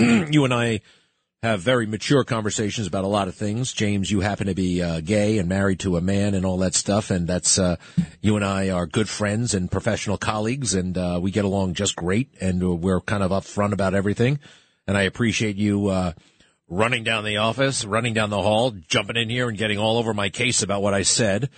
you and I have very mature conversations about a lot of things. James, you happen to be uh, gay and married to a man and all that stuff, and that's uh, you and I are good friends and professional colleagues, and uh, we get along just great, and we're kind of upfront about everything. And I appreciate you uh, running down the office, running down the hall, jumping in here, and getting all over my case about what I said.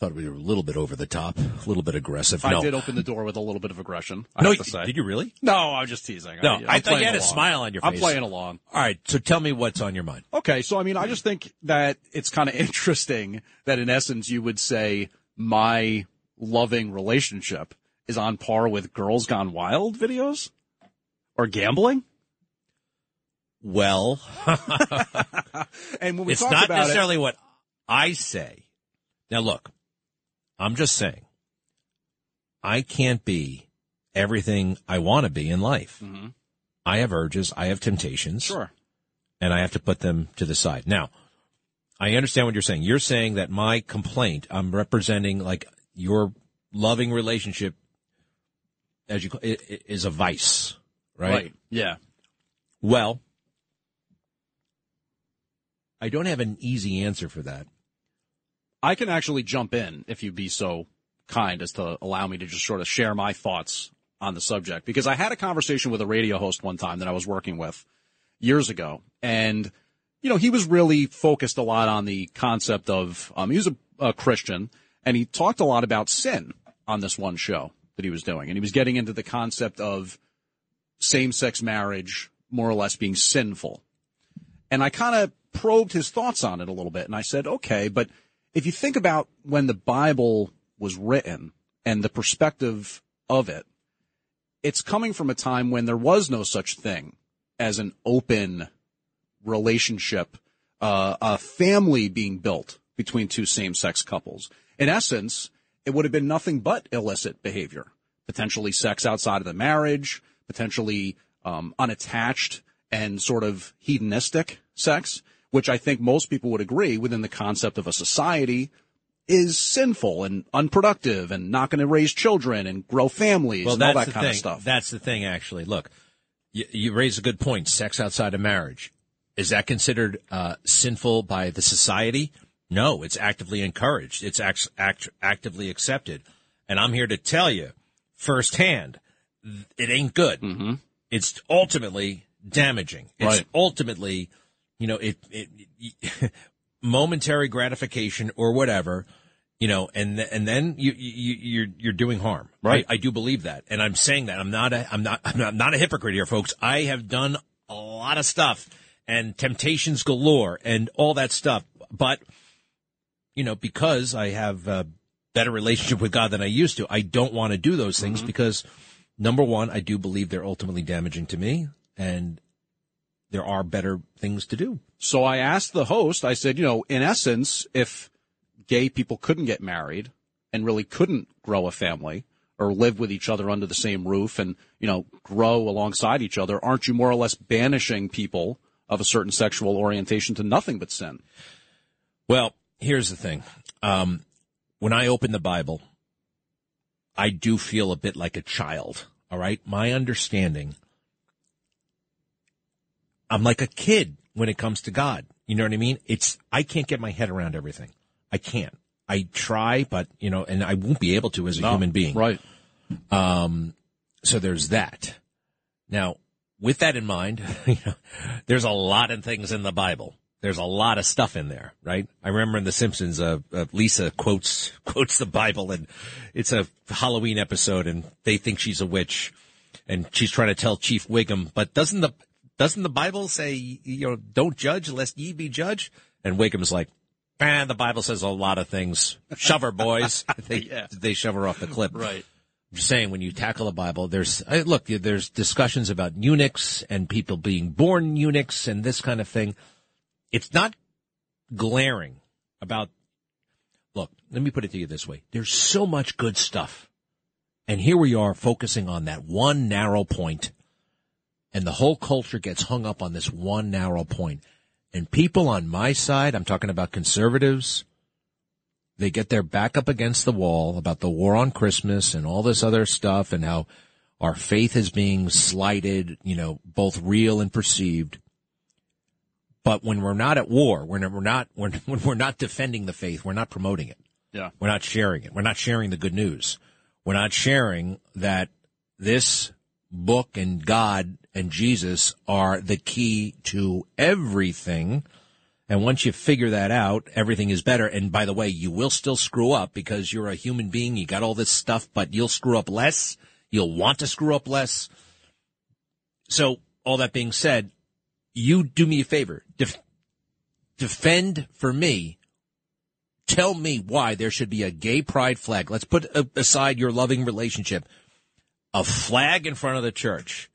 Thought we were a little bit over the top, a little bit aggressive. I did open the door with a little bit of aggression. I no, have to say. did you really? No, I'm just teasing. No, I'm I thought you playing had a along. smile on your face. I'm playing along. All right, so tell me what's on your mind. Okay, so I mean, I just think that it's kind of interesting that in essence you would say my loving relationship is on par with Girls Gone Wild videos or gambling. Well, And when we it's not necessarily what I say. Now, look, I'm just saying, I can't be everything I want to be in life. Mhm. I have urges, I have temptations, sure, and I have to put them to the side. Now, I understand what you're saying. You're saying that my complaint, I'm representing like your loving relationship, as you call it, i- is a vice, right? Yeah, Well, I don't have an easy answer for that. I can actually jump in if you'd be so kind as to allow me to just sort of share my thoughts on the subject. Because I had a conversation with a radio host one time that I was working with years ago and you know he was really focused a lot on the concept of um, he was a, a Christian and he talked a lot about sin on this one show that he was doing. And he was getting into the concept of same-sex marriage more or less being sinful. And I kind of probed his thoughts on it a little bit and I said okay but if you think about when the Bible was written and the perspective of it, it's coming from a time when there was no such thing as an open relationship, uh, a family being built between two same-sex couples. In essence, it would have been nothing but illicit behavior, potentially sex outside of the marriage, potentially um, unattached and sort of hedonistic sex, which I think most people would agree within the concept of a society is sinful and unproductive and not going to raise children and grow families Well, and all that's that the kind thing. of stuff. That's the thing, actually. Look, you, you raise a good point. Sex outside of marriage is that considered uh, sinful by the society? No, it's actively encouraged. It's act, act, actively accepted, and I'm here to tell you firsthand, it ain't good. Mhm. It's ultimately damaging. It's Right. ultimately, you know, it, it, it momentary gratification or whatever, you know, and th- and then you, you you're you're doing harm. Right. I, I do believe that, and I'm saying that I'm not a I'm not I'm not, I'm not a hypocrite here, folks. I have done a lot of stuff and temptations galore and all that stuff, but you know, because I have a better relationship with God than I used to, I don't want to do those things mm-hmm. because number one, I do believe they're ultimately damaging to me, and there are better things to do. So I asked the host, I said, you know, in essence, if gay people couldn't get married and really couldn't grow a family or live with each other under the same roof and, you know, grow alongside each other, aren't you more or less banishing people of a certain sexual orientation to nothing but sin? Well, here's the thing. Um, when I open the Bible, I do feel a bit like a child. All right. My understanding, I'm like a kid when it comes to God. You know what I mean? It's, I can't get my head around everything. I can't. I try, but, you know, and I won't be able to as a No, human being. Right. Um, so there's that. Now, with that in mind, you know, there's a lot of things in the Bible. There's a lot of stuff in there, right? I remember in The Simpsons, uh, uh, Lisa quotes quotes the Bible, and it's a Halloween episode, and they think she's a witch, and she's trying to tell Chief Wiggum, but doesn't the doesn't the Bible say you know don't judge lest ye be judged? And Wiggum's like, man, the Bible says a lot of things. Shove her, boys. they Yeah. they shove her off the cliff, Right. I'm just saying when you tackle the Bible, there's look, there's discussions about eunuchs and people being born eunuchs and this kind of thing. It's not glaring about. Look, let me put it to you this way: there's so much good stuff, and here we are focusing on that one narrow point, and the whole culture gets hung up on this one narrow point. And people on my side, I'm talking about conservatives, they get their back up against the wall about the war on Christmas and all this other stuff and how our faith is being slighted, you know, both real and perceived. But when we're not at war, when we're not, when, when we're not defending the faith, we're not promoting it. Yeah. We're not sharing it. We're not sharing the good news. We're not sharing that this book and God and Jesus are the key to everything. And once you figure that out, everything is better. And by the way, you will still screw up because you're a human being. You got all this stuff, but you'll screw up less. You'll want to screw up less. So all that being said, you do me a favor. Def- defend for me. Tell me why there should be a gay pride flag. Let's put aside your loving relationship. A flag in front of the church.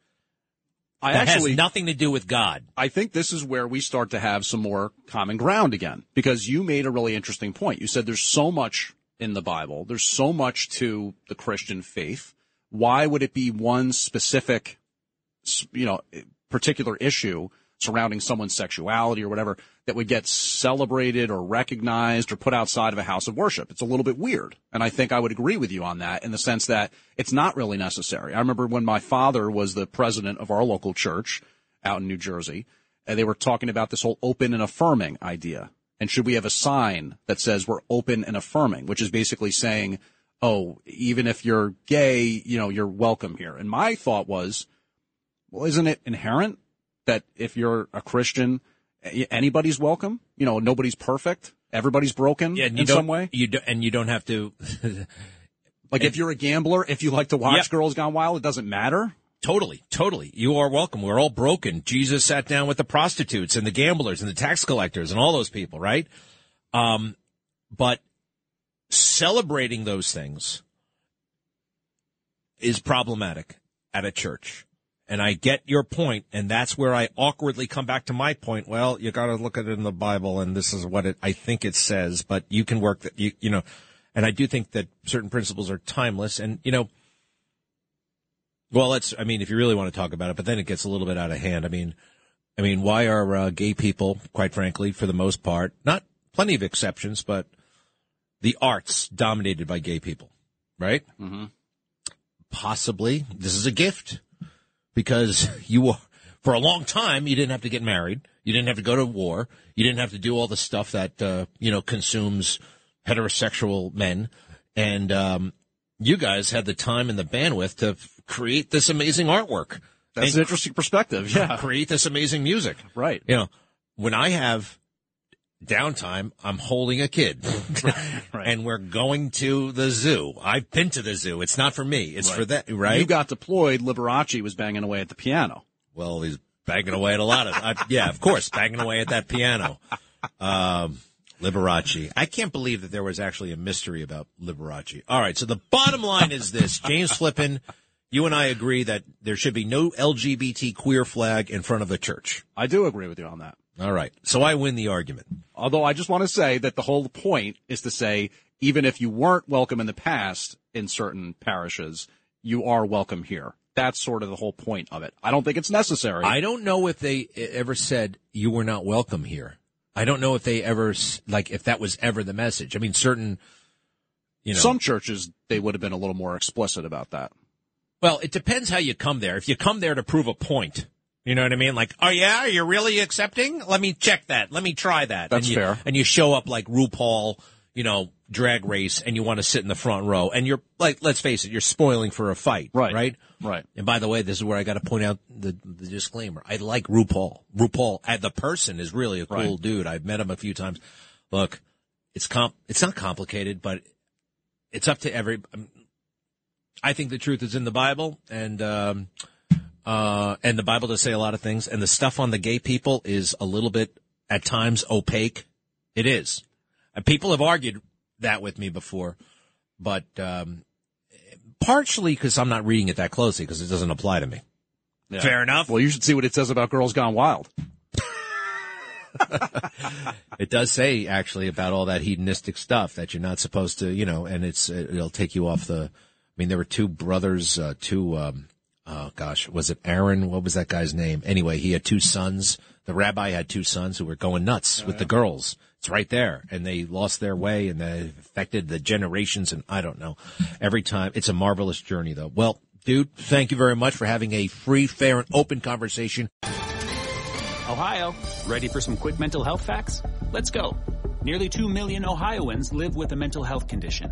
I That actually has nothing to do with God. I think this is where we start to have some more common ground again because you made a really interesting point. You said there's so much in the Bible. There's so much to the Christian faith. Why would it be one specific, you know, particular issue surrounding someone's sexuality or whatever that would get celebrated or recognized or put outside of a house of worship? It's a little bit weird. And I think I would agree with you on that in the sense that it's not really necessary. I remember when my father was the president of our local church out in New Jersey, and they were talking about this whole open and affirming idea. And should we have a sign that says we're open and affirming, which is basically saying, oh, even if you're gay, you know, you're welcome here. And my thought was, well, isn't it inherent that if you're a Christian, anybody's welcome? You know, nobody's perfect. Everybody's broken Yeah, and you in some way. You do, and you don't have to. Like if you're a gambler, if you like to watch Yep. Girls Gone Wild, it doesn't matter. Totally, totally. You are welcome. We're all broken. Jesus sat down with the prostitutes and the gamblers and the tax collectors and all those people, right? Um, but celebrating those things is problematic at a church. And I get your point, and that's where I awkwardly come back to my point. Well, you got to look at it in the Bible, and this is what it, I think it says. But you can work that you, you know, and I do think that certain principles are timeless. And you know, well, let's. I mean, if you really want to talk about it, but then it gets a little bit out of hand. I mean, I mean, why are uh, gay people, quite frankly, for the most part, not plenty of exceptions, but the arts dominated by gay people, right? Mm-hmm. Possibly this is a gift because you were for a long time you didn't have to get married, you didn't have to go to war, you didn't have to do all the stuff that uh, you know consumes heterosexual men, and um, you guys had the time and the bandwidth to f- create this amazing artwork. That's an interesting perspective. Yeah. create this amazing music. Right. You know, when I have downtime, I'm holding a kid. right. And we're going to the zoo. I've been to the zoo. It's not for me. It's for that, right? You got deployed. Liberace was banging away at the piano. well, he's banging away at a lot of, I, yeah, of course, banging away at that piano. Um, Liberace. I can't believe that there was actually a mystery about Liberace. All right. So the bottom line is this, James Flippin, you and I agree that there should be no LGBT queer flag in front of the church. I do agree with you on that. All right. So I win the argument. Although I just want to say that the whole point is to say, even if you weren't welcome in the past in certain parishes, you are welcome here. That's sort of the whole point of it. I don't think it's necessary. I don't know if they ever said you were not welcome here. I don't know if they ever like if that was ever the message. I mean, certain, you know, Some churches, they would have been a little more explicit about that. well, it depends how you come there. If you come there to prove a point, you know what I mean? Like, oh yeah, you're really accepting? Let me check that. Let me try that. That's and you, fair. And you show up like RuPaul, you know, drag race, and you want to sit in the front row, and you're like, let's face it, you're spoiling for a fight, Right. Right. Right. And by the way, this is where I got to point out the, the disclaimer. I like RuPaul. RuPaul, uh, the person is really a cool Right. dude. I've met him a few times. Look, it's comp, it's not complicated, but it's up to every. um, I think the truth is in the Bible, and um, uh, and the Bible does say a lot of things, and the stuff on the gay people is a little bit at times opaque. It is. And people have argued that with me before, but um, partially because I'm not reading it that closely because it doesn't apply to me. Yeah. Fair enough. Well, you should see what it says about Girls Gone Wild. It does say actually about all that hedonistic stuff that you're not supposed to, you know, and it's it'll take you off the. I mean, there were two brothers, uh, two. Um, oh gosh, was it Aaron? What was that guy's name? Anyway, he had two sons. The rabbi had two sons who were going nuts with the girls. It's right there, and they lost their way, and they affected the generations. And I don't know. Every time, it's a marvelous journey, though. Well, dude, thank you very much for having a free, fair, and open conversation. Ohio, ready for some quick mental health facts? Let's go. Nearly 2 million Ohioans live with a mental health condition.